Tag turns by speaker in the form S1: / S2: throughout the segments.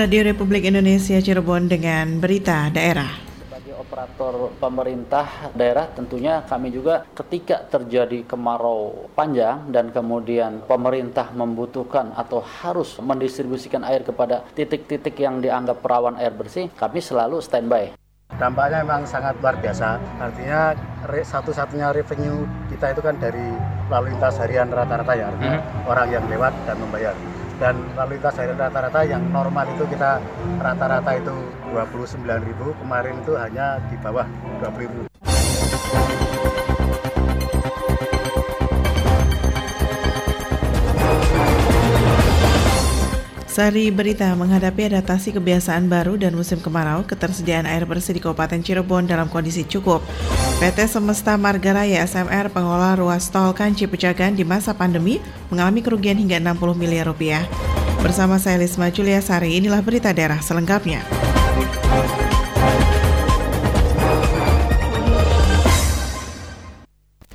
S1: Radio Republik Indonesia Cirebon dengan berita daerah.
S2: Sebagai operator pemerintah daerah tentunya kami juga ketika terjadi kemarau panjang dan kemudian pemerintah membutuhkan atau harus mendistribusikan air kepada titik-titik yang dianggap rawan air bersih, kami selalu standby.
S3: Dampaknya memang sangat luar biasa. Artinya satu-satunya revenue kita itu kan dari lalu lintas harian rata-rata ya, artinya hmm. orang yang lewat dan membayar dan lalu lintas harian rata-rata yang normal itu kita rata-rata itu 29.000 kemarin itu hanya di bawah 20.000
S1: Sari Berita menghadapi adaptasi kebiasaan baru dan musim kemarau, ketersediaan air bersih di Kabupaten Cirebon dalam kondisi cukup. PT Semesta Margaraya SMR pengolah ruas tol Kanci Pejagan di masa pandemi mengalami kerugian hingga 60 miliar rupiah. Bersama saya Lisma Julia Sari, inilah berita daerah selengkapnya.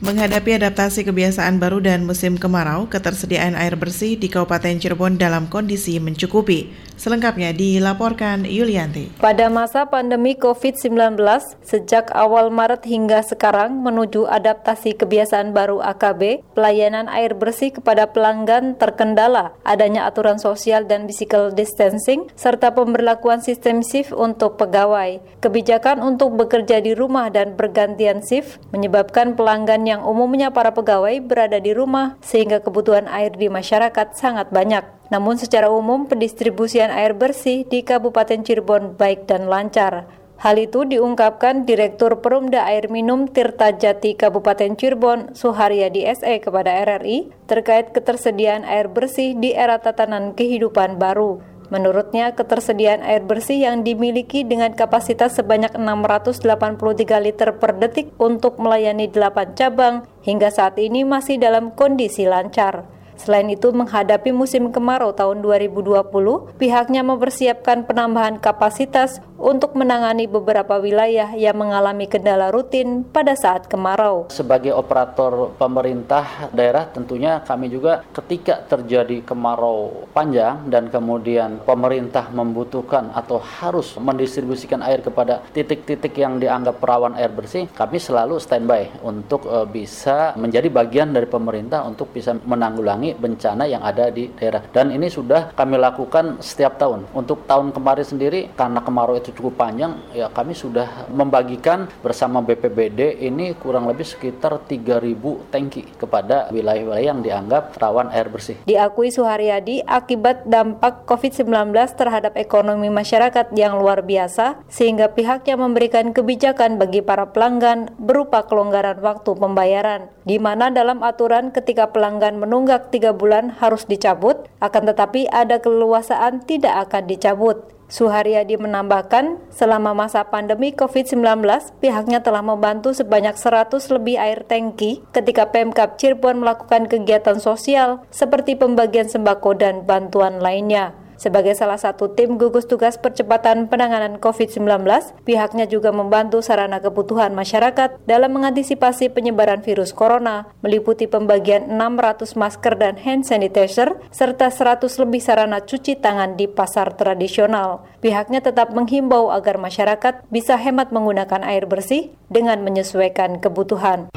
S1: Menghadapi adaptasi kebiasaan baru dan musim kemarau, ketersediaan air bersih di Kabupaten Cirebon dalam kondisi mencukupi. Selengkapnya dilaporkan Yulianti.
S4: Pada masa pandemi COVID-19, sejak awal Maret hingga sekarang menuju adaptasi kebiasaan baru AKB, pelayanan air bersih kepada pelanggan terkendala, adanya aturan sosial dan physical distancing, serta pemberlakuan sistem shift untuk pegawai. Kebijakan untuk bekerja di rumah dan bergantian shift menyebabkan pelanggan yang yang umumnya para pegawai berada di rumah sehingga kebutuhan air di masyarakat sangat banyak. Namun secara umum pendistribusian air bersih di Kabupaten Cirebon baik dan lancar. Hal itu diungkapkan Direktur Perumda Air Minum Tirta Jati Kabupaten Cirebon, Suharyadi SE kepada RRI terkait ketersediaan air bersih di era tatanan kehidupan baru. Menurutnya, ketersediaan air bersih yang dimiliki dengan kapasitas sebanyak 683 liter per detik untuk melayani 8 cabang hingga saat ini masih dalam kondisi lancar. Selain itu, menghadapi musim kemarau tahun 2020, pihaknya mempersiapkan penambahan kapasitas untuk menangani beberapa wilayah yang mengalami kendala rutin pada saat kemarau.
S2: Sebagai operator pemerintah daerah tentunya kami juga ketika terjadi kemarau panjang dan kemudian pemerintah membutuhkan atau harus mendistribusikan air kepada titik-titik yang dianggap rawan air bersih, kami selalu standby untuk uh, bisa menjadi bagian dari pemerintah untuk bisa menanggulangi bencana yang ada di daerah. Dan ini sudah kami lakukan setiap tahun. Untuk tahun kemarin sendiri karena kemarau itu cukup panjang ya kami sudah membagikan bersama BPBD ini kurang lebih sekitar 3000 tangki kepada wilayah-wilayah yang dianggap rawan air bersih.
S4: Diakui Suharyadi akibat dampak COVID-19 terhadap ekonomi masyarakat yang luar biasa sehingga pihaknya memberikan kebijakan bagi para pelanggan berupa kelonggaran waktu pembayaran di mana dalam aturan ketika pelanggan menunggak tiga bulan harus dicabut akan tetapi ada keleluasaan tidak akan dicabut. Suharyadi menambahkan, selama masa pandemi COVID-19, pihaknya telah membantu sebanyak 100 lebih air tangki ketika Pemkap Cirebon melakukan kegiatan sosial seperti pembagian sembako dan bantuan lainnya. Sebagai salah satu tim gugus tugas percepatan penanganan COVID-19, pihaknya juga membantu sarana kebutuhan masyarakat dalam mengantisipasi penyebaran virus corona, meliputi pembagian 600 masker dan hand sanitizer, serta 100 lebih sarana cuci tangan di pasar tradisional. Pihaknya tetap menghimbau agar masyarakat bisa hemat menggunakan air bersih dengan menyesuaikan kebutuhan.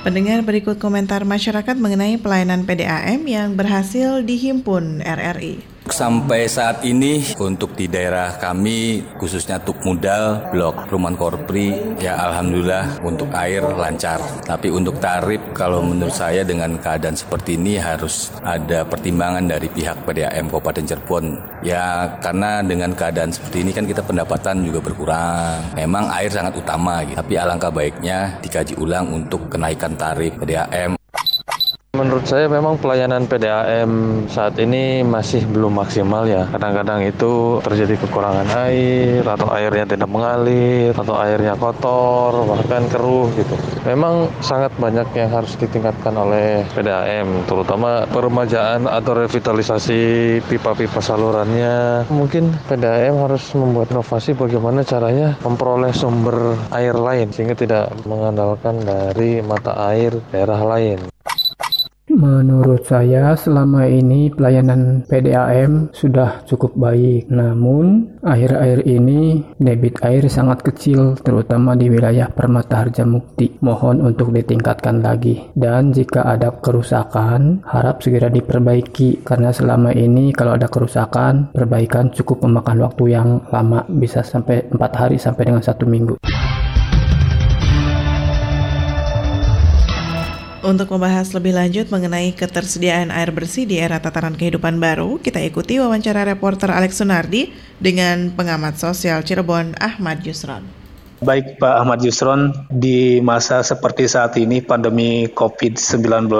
S1: Pendengar berikut komentar masyarakat mengenai pelayanan PDAM yang berhasil dihimpun RRI.
S5: Sampai saat ini untuk di daerah kami khususnya Tuk Mudal, Blok Ruman Korpri ya alhamdulillah untuk air lancar. Tapi untuk tarif kalau menurut saya dengan keadaan seperti ini harus ada pertimbangan dari pihak PDAM Kabupaten Cirebon. Ya karena dengan keadaan seperti ini kan kita pendapatan juga berkurang. Memang air sangat utama gitu. Tapi alangkah baiknya dikaji ulang untuk kenaikan tarif PDAM
S6: Menurut saya memang pelayanan PDAM saat ini masih belum maksimal ya. Kadang-kadang itu terjadi kekurangan air, atau airnya tidak mengalir, atau airnya kotor, bahkan keruh gitu. Memang sangat banyak yang harus ditingkatkan oleh PDAM, terutama peremajaan atau revitalisasi pipa-pipa salurannya. Mungkin PDAM harus membuat inovasi bagaimana caranya memperoleh sumber air lain sehingga tidak mengandalkan dari mata air daerah lain.
S7: Menurut saya selama ini pelayanan PDAM sudah cukup baik. Namun akhir-akhir ini debit air sangat kecil terutama di wilayah Permata Harjamukti. Mohon untuk ditingkatkan lagi. Dan jika ada kerusakan harap segera diperbaiki karena selama ini kalau ada kerusakan perbaikan cukup memakan waktu yang lama bisa sampai 4 hari sampai dengan satu minggu.
S1: Untuk membahas lebih lanjut mengenai ketersediaan air bersih di era tataran kehidupan baru, kita ikuti wawancara reporter Alex Sunardi dengan pengamat sosial Cirebon Ahmad Yusron.
S8: Baik Pak Ahmad Yusron, di masa seperti saat ini pandemi COVID-19,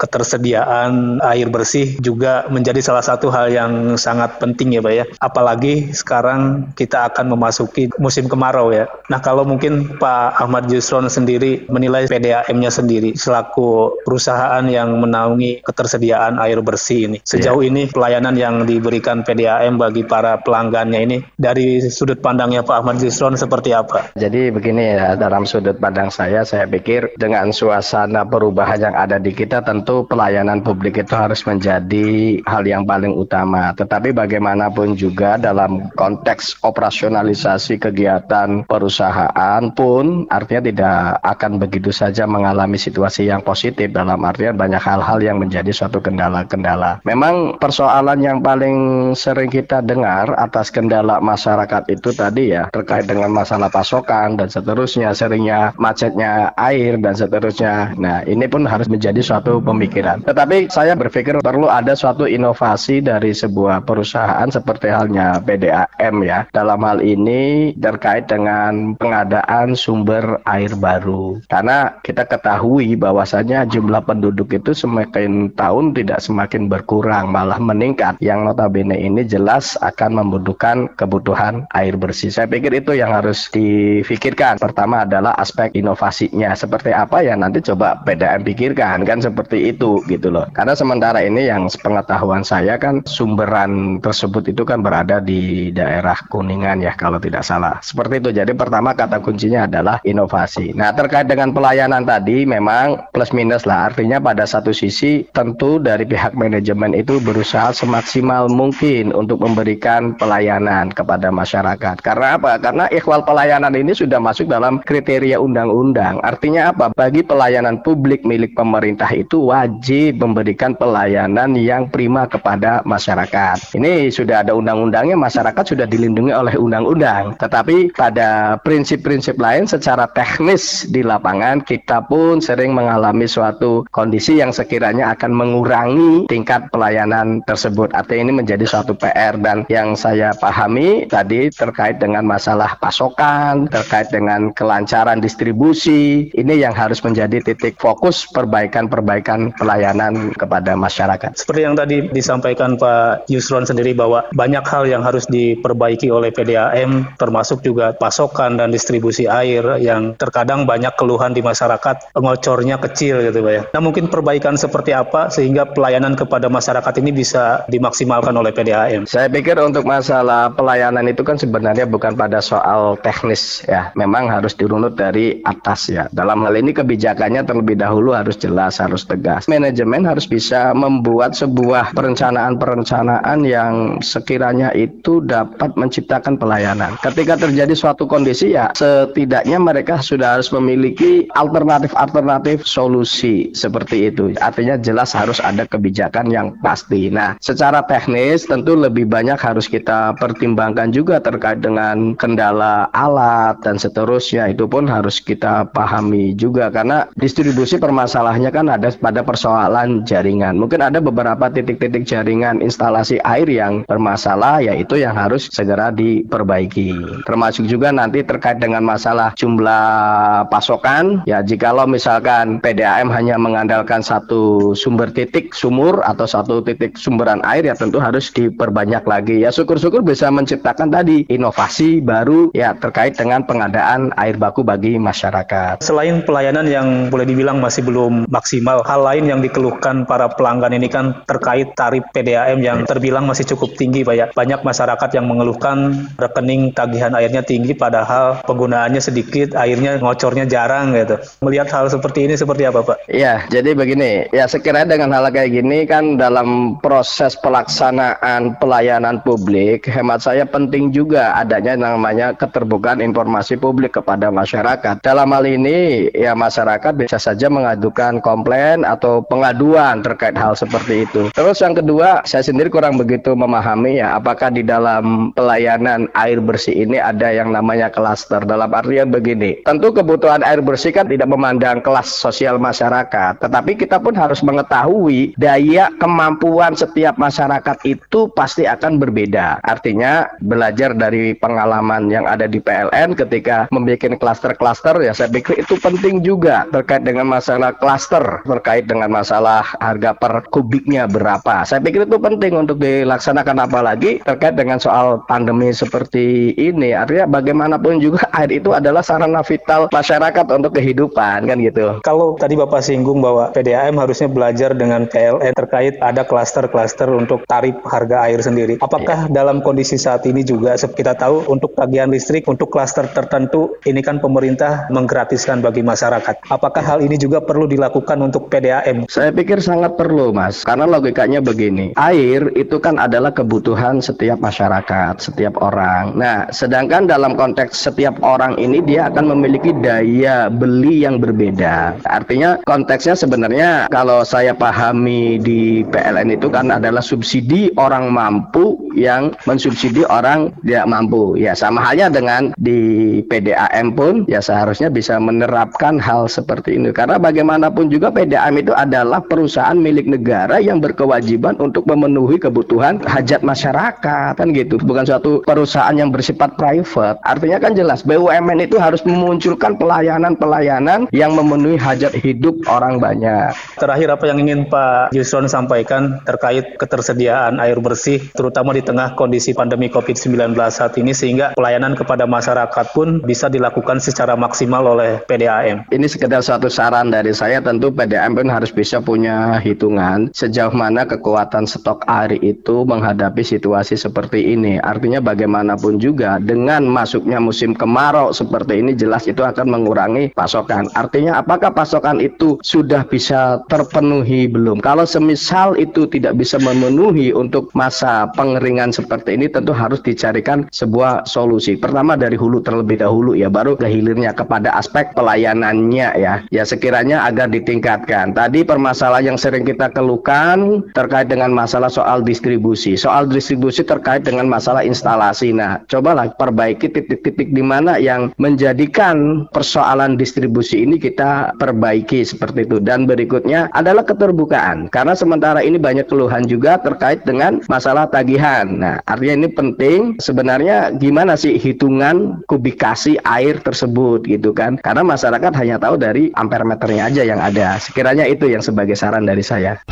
S8: ketersediaan air bersih juga menjadi salah satu hal yang sangat penting ya Pak ya. Apalagi sekarang kita akan memasuki musim kemarau ya. Nah kalau mungkin Pak Ahmad Yusron sendiri menilai PDAM-nya sendiri selaku perusahaan yang menaungi ketersediaan air bersih ini. Sejauh ya. ini pelayanan yang diberikan PDAM bagi para pelanggannya ini dari sudut pandangnya Pak Ahmad Yusron seperti apa?
S9: Jadi begini ya, dalam sudut pandang saya, saya pikir dengan suasana perubahan yang ada di kita, tentu pelayanan publik itu harus menjadi hal yang paling utama. Tetapi bagaimanapun juga dalam konteks operasionalisasi kegiatan perusahaan pun, artinya tidak akan begitu saja mengalami situasi yang positif dalam artian banyak hal-hal yang menjadi suatu kendala-kendala. Memang persoalan yang paling sering kita dengar atas kendala masyarakat itu tadi ya terkait dengan masalah pasokan pasokan dan seterusnya, seringnya macetnya air dan seterusnya. Nah, ini pun harus menjadi suatu pemikiran. Tetapi saya berpikir perlu ada suatu inovasi dari sebuah perusahaan seperti halnya PDAM ya. Dalam hal ini terkait dengan pengadaan sumber air baru. Karena kita ketahui bahwasanya jumlah penduduk itu semakin tahun tidak semakin berkurang, malah meningkat. Yang notabene ini jelas akan membutuhkan kebutuhan air bersih. Saya pikir itu yang harus di difikirkan. Pertama adalah aspek inovasinya. Seperti apa ya nanti coba PDM pikirkan kan seperti itu gitu loh. Karena sementara ini yang pengetahuan saya kan sumberan tersebut itu kan berada di daerah Kuningan ya kalau tidak salah. Seperti itu. Jadi pertama kata kuncinya adalah inovasi. Nah terkait dengan pelayanan tadi memang plus minus lah. Artinya pada satu sisi tentu dari pihak manajemen itu berusaha semaksimal mungkin untuk memberikan pelayanan kepada masyarakat. Karena apa? Karena ikhwal pelayanan ini sudah masuk dalam kriteria undang-undang. Artinya apa? Bagi pelayanan publik milik pemerintah itu wajib memberikan pelayanan yang prima kepada masyarakat. Ini sudah ada undang-undangnya, masyarakat sudah dilindungi oleh undang-undang. Tetapi pada prinsip-prinsip lain secara teknis di lapangan kita pun sering mengalami suatu kondisi yang sekiranya akan mengurangi tingkat pelayanan tersebut. Artinya ini menjadi suatu PR dan yang saya pahami tadi terkait dengan masalah pasokan, terkait dengan kelancaran distribusi. Ini yang harus menjadi titik fokus perbaikan-perbaikan pelayanan kepada masyarakat.
S8: Seperti yang tadi disampaikan Pak Yusron sendiri bahwa banyak hal yang harus diperbaiki oleh PDAM termasuk juga pasokan dan distribusi air yang terkadang banyak keluhan di masyarakat ngocornya kecil gitu Pak ya. Nah mungkin perbaikan seperti apa sehingga pelayanan kepada masyarakat ini bisa dimaksimalkan oleh PDAM?
S9: Saya pikir untuk masalah pelayanan itu kan sebenarnya bukan pada soal teknis ya memang harus dirunut dari atas ya. Dalam hal ini kebijakannya terlebih dahulu harus jelas, harus tegas. Manajemen harus bisa membuat sebuah perencanaan-perencanaan yang sekiranya itu dapat menciptakan pelayanan. Ketika terjadi suatu kondisi ya setidaknya mereka sudah harus memiliki alternatif-alternatif solusi seperti itu. Artinya jelas harus ada kebijakan yang pasti. Nah, secara teknis tentu lebih banyak harus kita pertimbangkan juga terkait dengan kendala alat, dan seterusnya itu pun harus kita pahami juga karena distribusi permasalahannya kan ada pada persoalan jaringan. Mungkin ada beberapa titik-titik jaringan instalasi air yang bermasalah yaitu yang harus segera diperbaiki. Termasuk juga nanti terkait dengan masalah jumlah pasokan ya jikalau misalkan PDAM hanya mengandalkan satu sumber titik sumur atau satu titik sumberan air ya tentu harus diperbanyak lagi. Ya syukur-syukur bisa menciptakan tadi inovasi baru ya terkait dengan dengan pengadaan air baku bagi masyarakat.
S8: Selain pelayanan yang boleh dibilang masih belum maksimal, hal lain yang dikeluhkan para pelanggan ini kan terkait tarif PDAM yang terbilang masih cukup tinggi Pak ya. Banyak masyarakat yang mengeluhkan rekening tagihan airnya tinggi padahal penggunaannya sedikit, airnya ngocornya jarang gitu. Melihat hal seperti ini seperti apa Pak?
S9: Iya, jadi begini, ya sekiranya dengan hal kayak gini kan dalam proses pelaksanaan pelayanan publik, hemat saya penting juga adanya namanya keterbukaan informasi publik kepada masyarakat. Dalam hal ini, ya masyarakat bisa saja mengadukan komplain atau pengaduan terkait hal seperti itu. Terus yang kedua, saya sendiri kurang begitu memahami ya, apakah di dalam pelayanan air bersih ini ada yang namanya klaster. Dalam artian begini, tentu kebutuhan air bersih kan tidak memandang kelas sosial masyarakat, tetapi kita pun harus mengetahui daya kemampuan setiap masyarakat itu pasti akan berbeda. Artinya belajar dari pengalaman yang ada di PLN ketika membuat klaster-klaster ya saya pikir itu penting juga terkait dengan masalah klaster terkait dengan masalah harga per kubiknya berapa. Saya pikir itu penting untuk dilaksanakan apalagi terkait dengan soal pandemi seperti ini. Artinya bagaimanapun juga air itu adalah sarana vital masyarakat untuk kehidupan kan gitu.
S8: Kalau tadi Bapak singgung bahwa PDAM harusnya belajar dengan PLN terkait ada klaster-klaster untuk tarif harga air sendiri. Apakah ya. dalam kondisi saat ini juga kita tahu untuk tagihan listrik untuk klaster tertentu ini kan pemerintah menggratiskan bagi masyarakat. Apakah hal ini juga perlu dilakukan untuk PDAM?
S9: Saya pikir sangat perlu, Mas. Karena logikanya begini. Air itu kan adalah kebutuhan setiap masyarakat, setiap orang. Nah, sedangkan dalam konteks setiap orang ini dia akan memiliki daya beli yang berbeda. Artinya konteksnya sebenarnya kalau saya pahami di PLN itu kan adalah subsidi orang mampu yang mensubsidi orang tidak mampu. Ya, sama halnya dengan di PDAM pun ya seharusnya bisa menerapkan hal seperti ini. Karena bagaimanapun juga PDAM itu adalah perusahaan milik negara yang berkewajiban untuk memenuhi kebutuhan hajat masyarakat kan gitu. Bukan suatu perusahaan yang bersifat private. Artinya kan jelas BUMN itu harus memunculkan pelayanan-pelayanan yang memenuhi hajat hidup orang banyak.
S8: Terakhir apa yang ingin Pak Yusron sampaikan terkait ketersediaan air bersih terutama di tengah kondisi pandemi COVID-19 saat ini sehingga pelayanan kepada masyarakat pun bisa dilakukan secara maksimal oleh PDAM.
S9: Ini sekedar suatu saran dari saya tentu PDAM pun harus bisa punya hitungan sejauh mana kekuatan stok air itu menghadapi situasi seperti ini. Artinya bagaimanapun juga dengan masuknya musim kemarau seperti ini jelas itu akan mengurangi pasokan. Artinya apakah pasokan itu sudah bisa terpenuhi belum? Kalau semisal itu tidak bisa memenuhi untuk masa pengeringan seperti ini tentu harus dicarikan sebuah solusi. Pertama dari hulu terlebih dahulu ya, baru ke hilirnya kepada aspek pelayanannya ya. Ya sekiranya agar ditingkatkan. Tadi permasalahan yang sering kita keluhkan terkait dengan masalah soal distribusi. Soal distribusi terkait dengan masalah instalasi. Nah, cobalah perbaiki titik-titik di mana yang menjadikan persoalan distribusi ini kita perbaiki seperti itu. Dan berikutnya adalah keterbukaan. Karena sementara ini banyak keluhan juga terkait dengan masalah tagihan. Nah, artinya ini penting sebenarnya gimana sih hitungan kubikasi air tersebut gitu kan. Karena masyarakat hanya tahu dari ampere meternya aja yang ada. Sekiranya itu yang sebagai saran dari saya.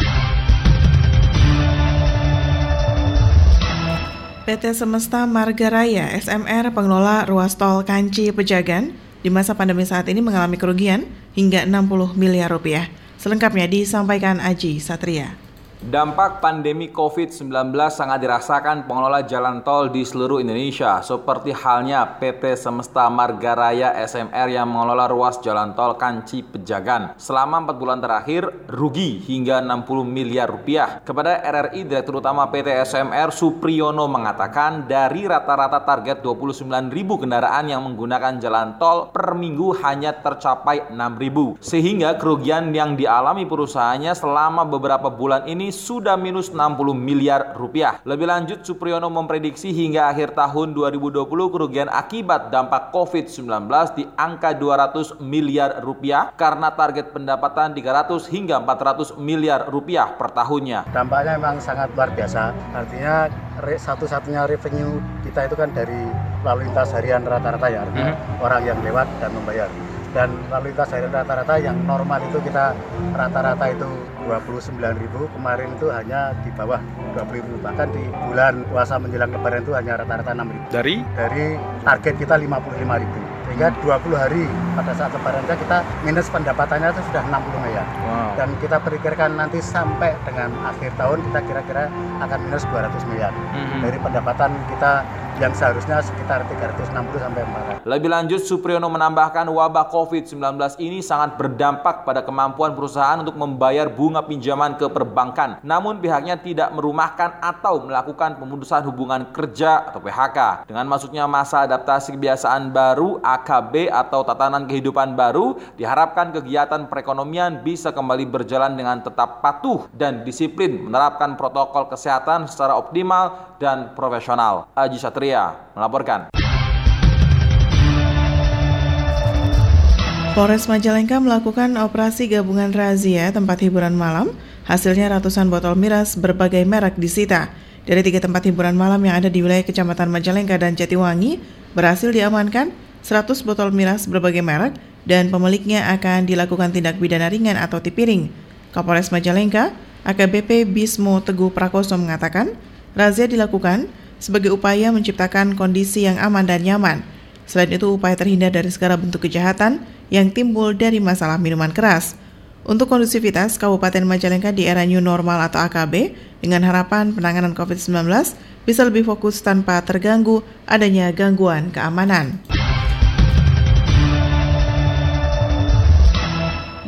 S1: PT Semesta Marga Raya SMR pengelola ruas tol Kanci Pejagan di masa pandemi saat ini mengalami kerugian hingga 60 miliar rupiah. Selengkapnya disampaikan Aji Satria.
S10: Dampak pandemi COVID-19 sangat dirasakan pengelola jalan tol di seluruh Indonesia, seperti halnya PT Semesta Marga Raya SMR yang mengelola ruas jalan tol Kanci Pejagan. Selama 4 bulan terakhir, rugi hingga 60 miliar rupiah. Kepada RRI, Direktur Utama PT SMR Supriyono mengatakan dari rata-rata target 29 ribu kendaraan yang menggunakan jalan tol per minggu hanya tercapai 6 ribu. Sehingga kerugian yang dialami perusahaannya selama beberapa bulan ini sudah minus 60 miliar rupiah. Lebih lanjut, Supriyono memprediksi hingga akhir tahun 2020 kerugian akibat dampak COVID-19 di angka 200 miliar rupiah karena target pendapatan 300 hingga 400 miliar rupiah per tahunnya.
S3: Dampaknya memang sangat luar biasa. Artinya satu-satunya revenue kita itu kan dari lalu lintas harian rata-rata ya, artinya hmm. orang yang lewat dan membayar dan lalu lintas harian rata-rata yang normal itu kita rata-rata itu 29.000 kemarin itu hanya di bawah 20.000 bahkan di bulan puasa menjelang lebaran itu hanya rata-rata 6.000
S10: dari?
S3: Dari target kita 55.000 sehingga 20 hari pada saat lebaran kita minus pendapatannya itu sudah 60 miliar wow. dan kita perkirakan nanti sampai dengan akhir tahun kita kira-kira akan minus 200 miliar hmm. dari pendapatan kita yang seharusnya sekitar 360 sampai 400.
S10: Lebih lanjut, Supriyono menambahkan wabah COVID-19 ini sangat berdampak pada kemampuan perusahaan untuk membayar bunga pinjaman ke perbankan. Namun pihaknya tidak merumahkan atau melakukan pemutusan hubungan kerja atau PHK. Dengan masuknya masa adaptasi kebiasaan baru AKB atau tatanan kehidupan baru, diharapkan kegiatan perekonomian bisa kembali berjalan dengan tetap patuh dan disiplin menerapkan protokol kesehatan secara optimal dan profesional. Aji Satria melaporkan.
S1: Polres Majalengka melakukan operasi gabungan razia tempat hiburan malam. Hasilnya ratusan botol miras berbagai merek disita. Dari tiga tempat hiburan malam yang ada di wilayah Kecamatan Majalengka dan Jatiwangi, berhasil diamankan 100 botol miras berbagai merek dan pemiliknya akan dilakukan tindak pidana ringan atau tipiring. Kapolres Majalengka, AKBP Bismo Teguh Prakoso mengatakan, razia dilakukan sebagai upaya menciptakan kondisi yang aman dan nyaman. Selain itu, upaya terhindar dari segala bentuk kejahatan yang timbul dari masalah minuman keras. Untuk kondusivitas Kabupaten Majalengka di era new normal atau AKB, dengan harapan penanganan COVID-19 bisa lebih fokus tanpa terganggu adanya gangguan keamanan.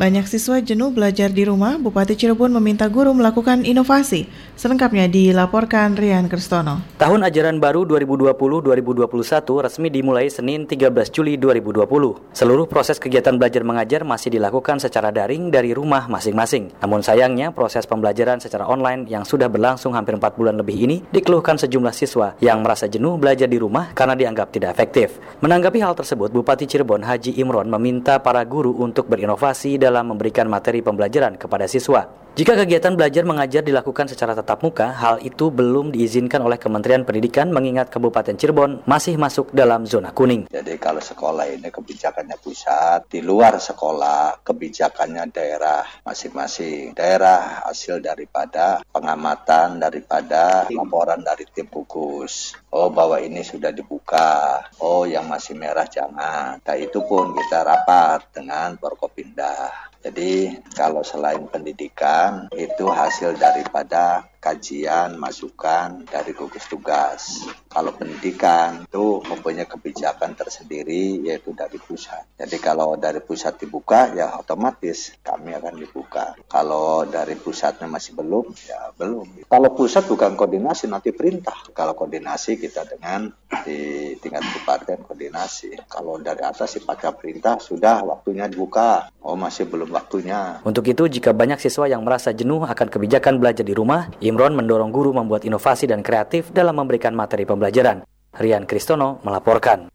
S1: Banyak siswa jenuh belajar di rumah, Bupati Cirebon meminta guru melakukan inovasi. Selengkapnya dilaporkan Rian Kristono.
S11: Tahun ajaran baru 2020-2021 resmi dimulai Senin 13 Juli 2020. Seluruh proses kegiatan belajar mengajar masih dilakukan secara daring dari rumah masing-masing. Namun sayangnya proses pembelajaran secara online yang sudah berlangsung hampir 4 bulan lebih ini dikeluhkan sejumlah siswa yang merasa jenuh belajar di rumah karena dianggap tidak efektif. Menanggapi hal tersebut, Bupati Cirebon Haji Imron meminta para guru untuk berinovasi dalam memberikan materi pembelajaran kepada siswa. Jika kegiatan belajar mengajar dilakukan secara tatap muka, hal itu belum diizinkan oleh Kementerian Pendidikan mengingat Kabupaten Cirebon masih masuk dalam zona kuning.
S12: Jadi kalau sekolah ini kebijakannya pusat, di luar sekolah kebijakannya daerah masing-masing. Daerah hasil daripada pengamatan, daripada laporan dari tim gugus. Oh bahwa ini sudah dibuka, oh yang masih merah jangan. Nah itu pun kita rapat dengan Forkopinda. Jadi kalau selain pendidikan itu hasil daripada kajian, masukan dari gugus tugas. Kalau pendidikan itu mempunyai kebijakan tersendiri yaitu dari pusat. Jadi kalau dari pusat dibuka ya otomatis kami akan dibuka. Kalau dari pusatnya masih belum ya belum. Kalau pusat bukan koordinasi nanti perintah. Kalau koordinasi kita dengan di tingkat kabupaten koordinasi. Kalau dari atas sifatnya perintah sudah waktunya dibuka. Oh masih belum waktunya.
S11: Untuk itu jika banyak siswa yang merasa jenuh akan kebijakan belajar di rumah, Imron mendorong guru membuat inovasi dan kreatif dalam memberikan materi pembelajaran. Rian Kristono melaporkan.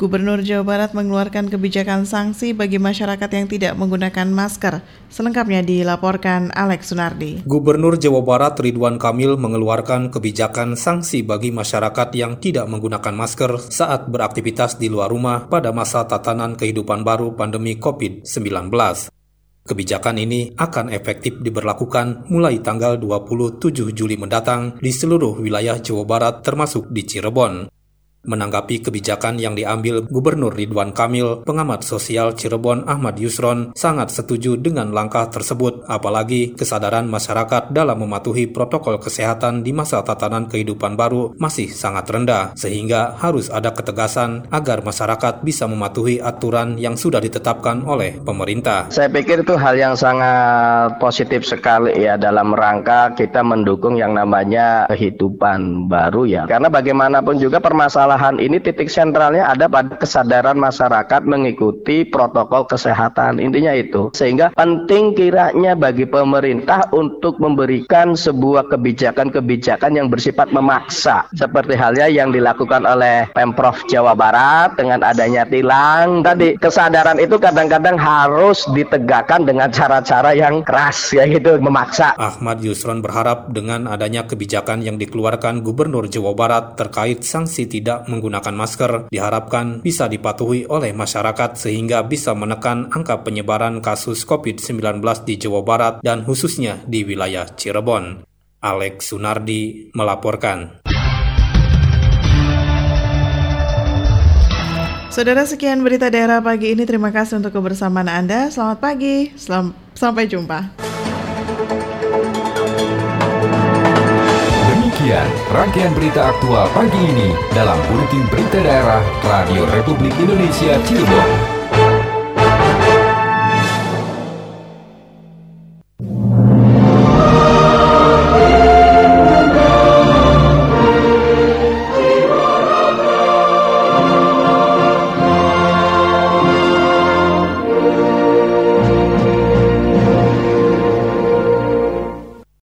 S1: Gubernur Jawa Barat mengeluarkan kebijakan sanksi bagi masyarakat yang tidak menggunakan masker. Selengkapnya dilaporkan Alex Sunardi.
S13: Gubernur Jawa Barat Ridwan Kamil mengeluarkan kebijakan sanksi bagi masyarakat yang tidak menggunakan masker saat beraktivitas di luar rumah pada masa tatanan kehidupan baru pandemi COVID-19. Kebijakan ini akan efektif diberlakukan mulai tanggal 27 Juli mendatang di seluruh wilayah Jawa Barat termasuk di Cirebon. Menanggapi kebijakan yang diambil Gubernur Ridwan Kamil, pengamat sosial Cirebon Ahmad Yusron sangat setuju dengan langkah tersebut, apalagi kesadaran masyarakat dalam mematuhi protokol kesehatan di masa tatanan kehidupan baru masih sangat rendah, sehingga harus ada ketegasan agar masyarakat bisa mematuhi aturan yang sudah ditetapkan oleh pemerintah.
S9: Saya pikir itu hal yang sangat positif sekali ya dalam rangka kita mendukung yang namanya kehidupan baru ya. Karena bagaimanapun juga permasalahan permasalahan ini titik sentralnya ada pada kesadaran masyarakat mengikuti protokol kesehatan. Intinya itu. Sehingga penting kiranya bagi pemerintah untuk memberikan sebuah kebijakan-kebijakan yang bersifat memaksa. Seperti halnya yang dilakukan oleh Pemprov Jawa Barat dengan adanya tilang. Tadi kesadaran itu kadang-kadang harus ditegakkan dengan cara-cara yang keras ya gitu memaksa.
S13: Ahmad Yusron berharap dengan adanya kebijakan yang dikeluarkan Gubernur Jawa Barat terkait sanksi menggunakan masker diharapkan bisa dipatuhi oleh masyarakat sehingga bisa menekan angka penyebaran kasus COVID-19 di Jawa Barat dan khususnya di wilayah Cirebon. Alex Sunardi melaporkan.
S1: Saudara sekian berita daerah pagi ini. Terima kasih untuk kebersamaan Anda. Selamat pagi. Selam, sampai jumpa.
S14: Demikian rangkaian berita aktual pagi ini dalam Buletin Berita Daerah Radio Republik Indonesia Cirebon.